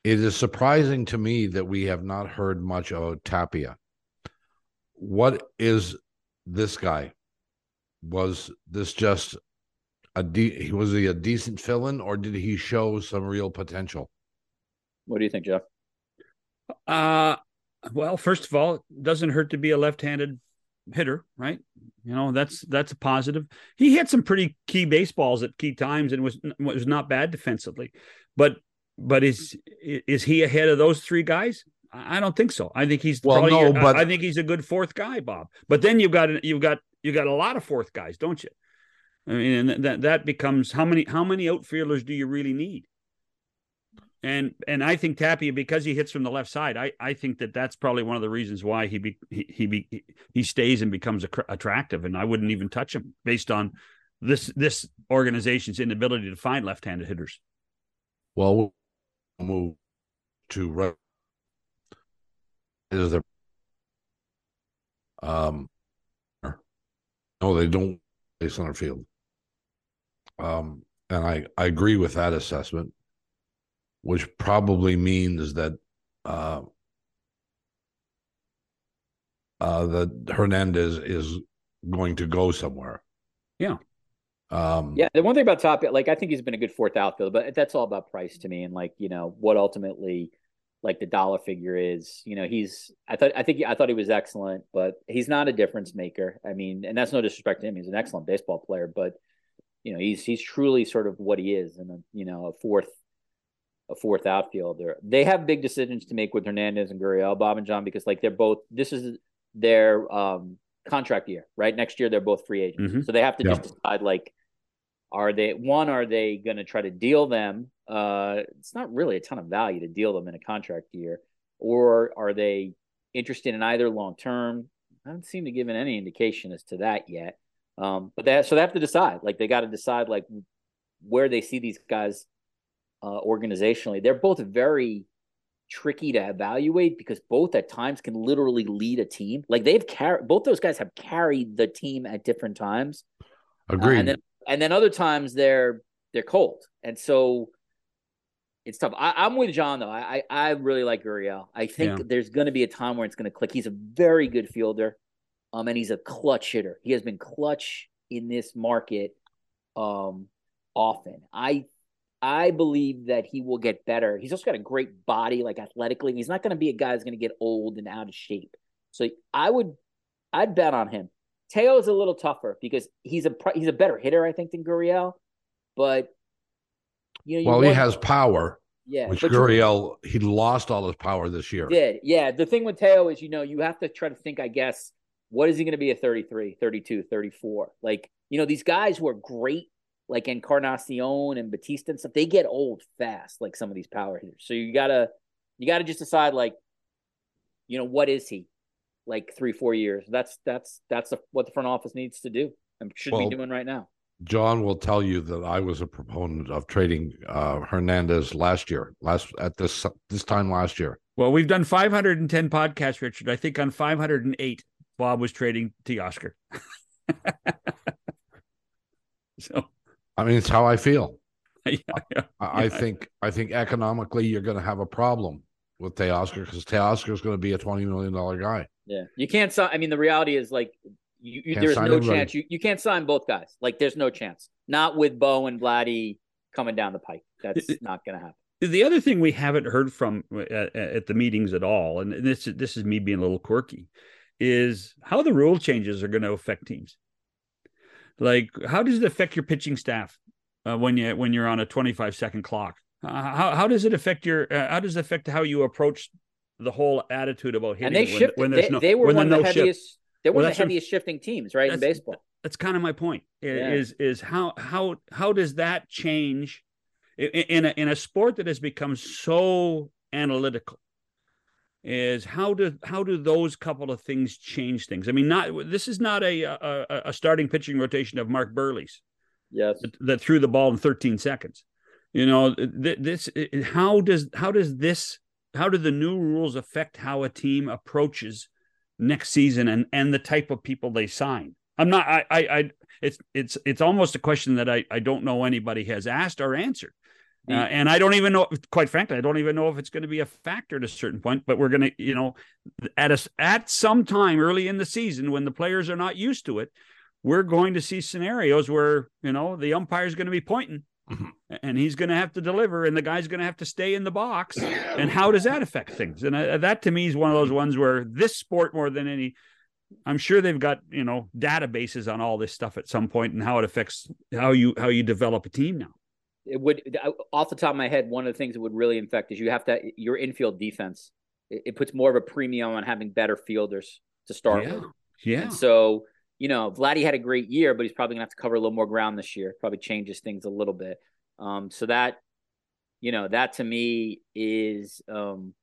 it is surprising to me that we have not heard much of Tapia. What is this guy? Was this just a de- was he a decent fill-in, or did he show some real potential? What do you think, Jeff? Uh well, first of all, it doesn't hurt to be a left-handed hitter, right? You know, that's that's a positive. He hit some pretty key baseballs at key times and was was not bad defensively. But but is is he ahead of those three guys? I don't think so. I think he's well, no, your, but I think he's a good fourth guy, Bob. But then you've got you've got you got a lot of fourth guys, don't you? I mean, and that that becomes how many how many outfielders do you really need? And and I think Tapia because he hits from the left side, I I think that that's probably one of the reasons why he be, he he, be, he stays and becomes attractive. And I wouldn't even touch him based on this this organization's inability to find left-handed hitters. Well, we'll move to right. Is there um no they don't play center field. Um and I I agree with that assessment, which probably means that uh uh that Hernandez is going to go somewhere. Yeah. Um, yeah, the one thing about Top, like I think he's been a good fourth outfielder, but that's all about price to me, and like you know what ultimately, like the dollar figure is. You know, he's I thought I think I thought he was excellent, but he's not a difference maker. I mean, and that's no disrespect to him; he's an excellent baseball player, but you know he's he's truly sort of what he is, and you know a fourth a fourth outfielder. They have big decisions to make with Hernandez and Gurriel, Bob and John, because like they're both. This is their um, contract year, right? Next year they're both free agents, mm-hmm. so they have to just decide like are they one? Are they going to try to deal them? Uh, it's not really a ton of value to deal them in a contract year, or are they interested in either long term? I don't seem to give any indication as to that yet. Um, but that so they have to decide. Like they got to decide like where they see these guys uh, organizationally. They're both very tricky to evaluate because both at times can literally lead a team. Like they've carried both those guys have carried the team at different times. Agreed. Uh, and then and then other times they're they're cold, and so it's tough. I, am with John though. I I really like Gurriel. I think yeah. there's going to be a time where it's going to click. He's a very good fielder, um, and he's a clutch hitter. He has been clutch in this market, um, often. I I believe that he will get better. He's also got a great body, like athletically. He's not going to be a guy who's going to get old and out of shape. So I would, I'd bet on him. Teo is a little tougher because he's a he's a better hitter, I think, than Gurriel. But you know, well, he has power. Yeah, which Gurriel he lost all his power this year. Did yeah. The thing with Teo is, you know, you have to try to think. I guess what is he going to be at 33, 32, 34? Like you know, these guys who are great, like Encarnacion and Bautista and stuff, they get old fast. Like some of these power hitters. So you gotta you gotta just decide like, you know, what is he? like three, four years. That's that's that's what the front office needs to do and should well, be doing right now. John will tell you that I was a proponent of trading uh, Hernandez last year, last at this this time last year. Well, we've done 510 podcasts, Richard. I think on 508, Bob was trading Teoscar. so, I mean, it's how I feel. Yeah, yeah, I, I think I think economically you're going to have a problem with Teoscar because Teoscar is going to be a twenty million dollar guy. Yeah, you can't sign. I mean, the reality is like you, you there's no chance you, you can't sign both guys. Like there's no chance. Not with Bo and Vladdy coming down the pike. That's not going to happen. The other thing we haven't heard from at, at, the meetings at all, and this this is me being a little quirky, is how the rule changes are going to affect teams. Like, how does it affect your pitching staff uh, when you when you're on a 25 second clock? Uh, how how does it affect your uh, how does it affect how you approach the whole attitude about hitting. And they shifted. When, when they, no, they, were one of the heaviest. Shift. They were well, the heaviest shifting teams, right, in baseball. That's kind of my point. Yeah. Is is how how how does that change in a in a sport that has become so analytical? Is how do how do those couple of things change things? I mean, not this is not a a, a starting pitching rotation of Mark Buehrle's, Yes, that, that threw the ball in 13 seconds. You know, this how does how does this how do the new rules affect how a team approaches next season and and the type of people they sign? I'm not. I. I. I it's it's it's almost a question that I I don't know anybody has asked or answered. Uh, and I don't even know, quite frankly, I don't even know if it's going to be a factor at a certain point. But we're going to, you know, at us at some time early in the season when the players are not used to it, we're going to see scenarios where you know the umpire is going to be pointing Mm-hmm. And he's going to have to deliver, and the guy's going to have to stay in the box. And how does that affect things? And uh, that to me is one of those ones where this sport, more than any, I'm sure they've got you know databases on all this stuff at some point and how it affects how you how you develop a team now. It would, off the top of my head, one of the things that would really affect is you have to your infield defense. It, it puts more of a premium on having better fielders to start yeah. with. Yeah. And so you know, Vladdy had a great year, but he's probably gonna have to cover a little more ground this year. Probably changes things a little bit. Um, so that, you know, that to me is um,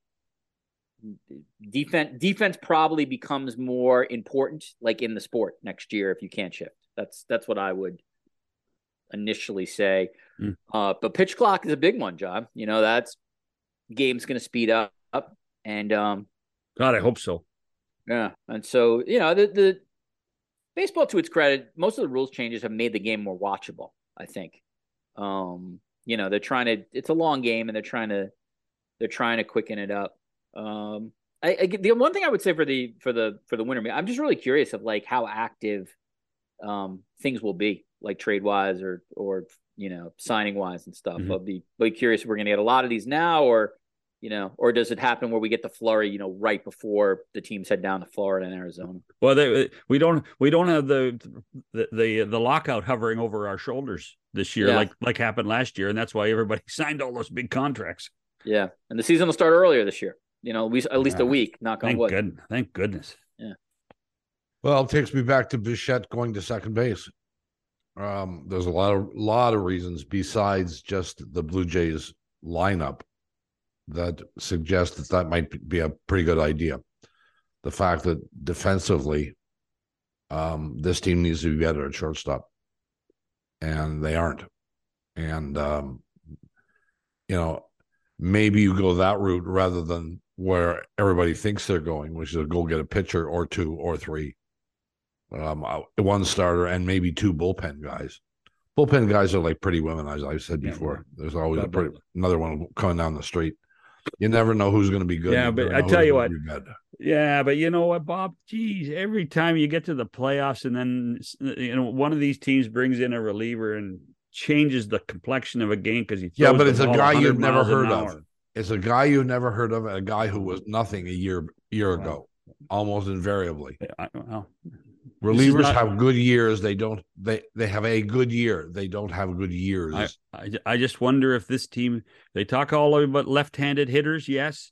defense. Defense probably becomes more important, like in the sport next year, if you can't shift. That's that's what I would initially say. Mm. Uh, but pitch clock is a big one, John. You know, that's game's going to speed up, up, and um, God, I hope so. Yeah, and so you know the the baseball, to its credit, most of the rules changes have made the game more watchable. I think. Um, you know, they're trying to. It's a long game, and they're trying to they're trying to quicken it up. Um, I, I, the one thing I would say for the for the for the winter, I'm just really curious of like how active um, things will be, like trade wise or or you know signing wise and stuff. Mm-hmm. I'll be be curious if we're going to get a lot of these now, or you know, or does it happen where we get the flurry, you know, right before the teams head down to Florida and Arizona? Well, they, we don't we don't have the, the the the lockout hovering over our shoulders this year, yeah. like like happened last year, and that's why everybody signed all those big contracts. Yeah, and the season will start earlier this year. You know, at least at least yeah. a week. Knock on wood. Good. Thank goodness. Yeah. Well, it takes me back to Bichette going to second base. Um, there's a lot of lot of reasons besides just the Blue Jays lineup that suggest that that might be a pretty good idea. The fact that defensively, um, this team needs to be better at shortstop, and they aren't. And um, you know, maybe you go that route rather than where everybody thinks they're going, which is go get a pitcher or two or three, um, uh, one starter and maybe two bullpen guys. Bullpen guys are like pretty women, as I've said before. There's always a pretty, another one coming down the street. You never know who's going to be good. Yeah, but I tell you what. Yeah, but you know what, Bob? Geez, every time you get to the playoffs, and then you know one of these teams brings in a reliever and changes the complexion of a game because he yeah, but it's a guy you've never heard of. It's a guy you've never heard of, a guy who was nothing a year year ago, almost invariably. I, well, Relievers not, have good years. They don't. They they have a good year. They don't have good years. I, I, I just wonder if this team. They talk all about left-handed hitters, yes,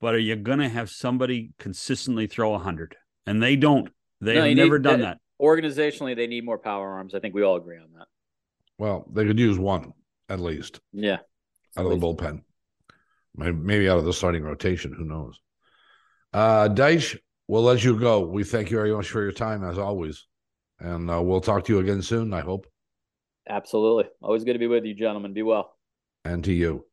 but are you going to have somebody consistently throw a hundred? And they don't. They no, have never need, done that. Organizationally, they need more power arms. I think we all agree on that. Well, they could use one at least. Yeah, out of the bullpen, maybe out of the starting rotation. Who knows? Uh, Deitsch, we'll let you go. We thank you very much for your time as always, and uh, we'll talk to you again soon. I hope. Absolutely, always good to be with you, gentlemen. Be well. And to you.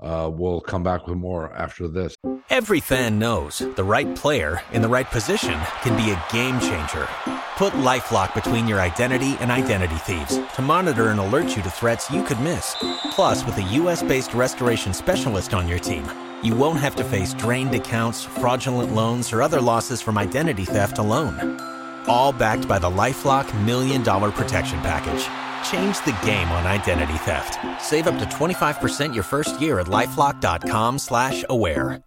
Uh, we'll come back with more after this. Every fan knows the right player in the right position can be a game changer. Put LifeLock between your identity and identity thieves to monitor and alert you to threats you could miss. Plus, with a U.S.-based restoration specialist on your team, you won't have to face drained accounts, fraudulent loans, or other losses from identity theft alone. All backed by the LifeLock Million Dollar Protection Package. Change the game on identity theft. Save up to 25% your first year at lifelock.com slash aware.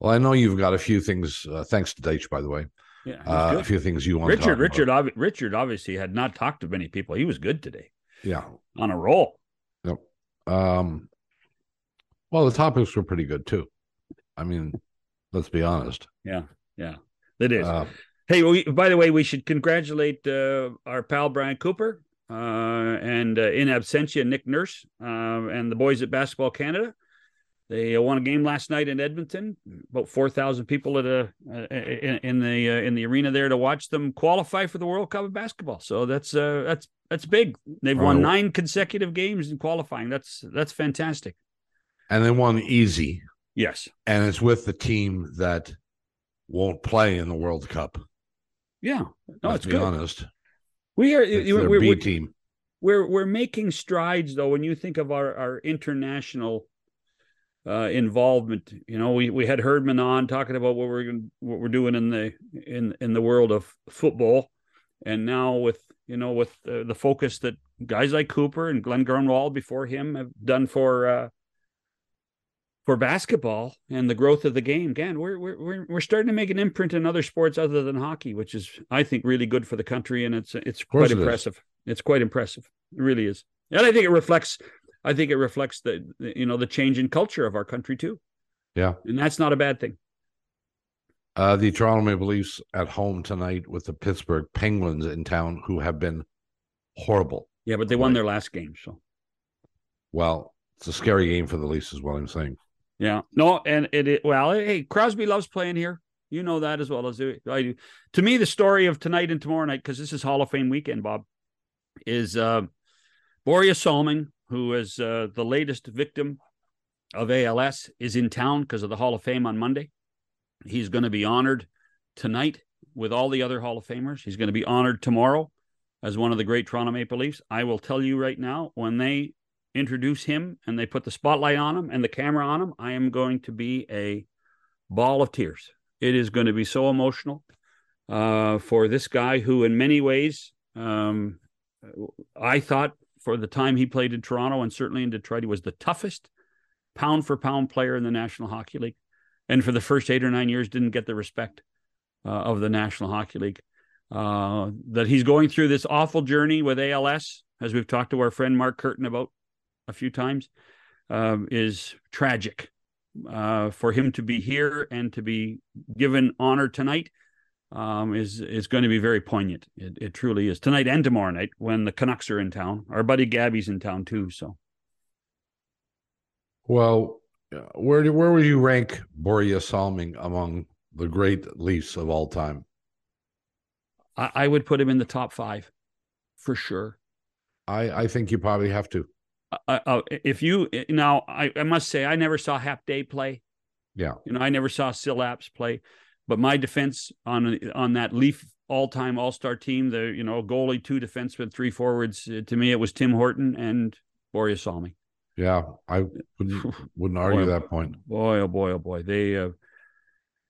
Well, I know you've got a few things, uh, thanks to Deitsch, by the way. Yeah, uh, a few things you want Richard, Richard, ob- Richard obviously had not talked to many people. He was good today. Yeah. On a roll. Yep. Um, well, the topics were pretty good too. I mean, let's be honest. Yeah. Yeah. It is. Uh, Hey, we, by the way, we should congratulate uh, our pal Brian Cooper uh, and uh, in absentia Nick Nurse uh, and the boys at Basketball Canada. They won a game last night in Edmonton. About four thousand people at a in, in the uh, in the arena there to watch them qualify for the World Cup of basketball. So that's uh, that's that's big. They've won nine consecutive games in qualifying. That's that's fantastic. And they won easy. Yes, and it's with the team that won't play in the World Cup. Yeah, no, Let's it's be good. honest. We are it's we're, we're, B team. We're we're making strides though. When you think of our our international uh, involvement, you know, we we had Herdman on talking about what we're what we're doing in the in in the world of football, and now with you know with uh, the focus that guys like Cooper and Glenn Grunwald before him have done for uh, for basketball and the growth of the game. Again, we're we're we're starting to make an imprint in other sports other than hockey, which is I think really good for the country, and it's it's quite it impressive. It's quite impressive. It really is, and I think it reflects. I think it reflects the you know the change in culture of our country too. Yeah, and that's not a bad thing. Uh, the Toronto Maple Leafs at home tonight with the Pittsburgh Penguins in town, who have been horrible. Yeah, but they won their last game, so. Well, it's a scary game for the Leafs, is what I'm saying. Yeah, no, and it, it well, hey, Crosby loves playing here. You know that as well as I do. To me, the story of tonight and tomorrow night, because this is Hall of Fame weekend, Bob, is uh, Borje Salming, who is uh, the latest victim of ALS, is in town because of the Hall of Fame on Monday. He's going to be honored tonight with all the other Hall of Famers. He's going to be honored tomorrow as one of the great Toronto Maple Leafs. I will tell you right now, when they introduce him and they put the spotlight on him and the camera on him, I am going to be a ball of tears. It is going to be so emotional uh, for this guy who, in many ways, um, I thought for the time he played in Toronto and certainly in Detroit, he was the toughest pound for pound player in the National Hockey League. And for the first eight or nine years, didn't get the respect uh, of the National Hockey League. Uh, that he's going through this awful journey with ALS, as we've talked to our friend Mark Curtin about a few times, um, is tragic. Uh, for him to be here and to be given honor tonight um, is is going to be very poignant. It, it truly is tonight and tomorrow night when the Canucks are in town. Our buddy Gabby's in town too. So, well, where do, where would you rank Borje Salming among the great Leafs of all time? I, I would put him in the top five for sure. I I think you probably have to. Uh, uh, if you now, I, I must say, I never saw Hap Day play. Yeah, you know, I never saw Syl Apps play. But my defense on on that Leaf all time All Star team, the you know goalie, two defensemen, three forwards. Uh, to me, it was Tim Horton and Borje Salming. Yeah, I wouldn't, wouldn't argue boy, that point. Boy, oh boy, oh boy, they. Uh,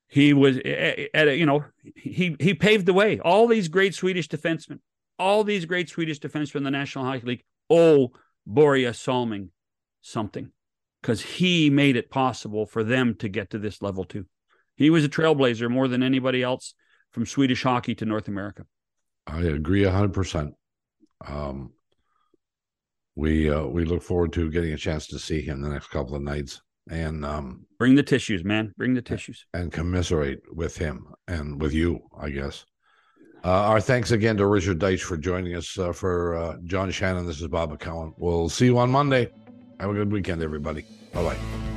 he was at a, you know he he paved the way. All these great Swedish defensemen, all these great Swedish defensemen in the National Hockey League. Oh, Borje Salming something because he made it possible for them to get to this level too. He was a trailblazer more than anybody else from Swedish hockey to North America. I agree 100%. Um, we uh, we look forward to getting a chance to see him the next couple of nights and um, bring the tissues, man. Bring the tissues and commiserate with him and with you, I guess. Uh, our thanks again to Richard Deitsch for joining us. Uh, for uh, John Shannon, this is Bob McCown. We'll see you on Monday. Have a good weekend, everybody. Bye bye.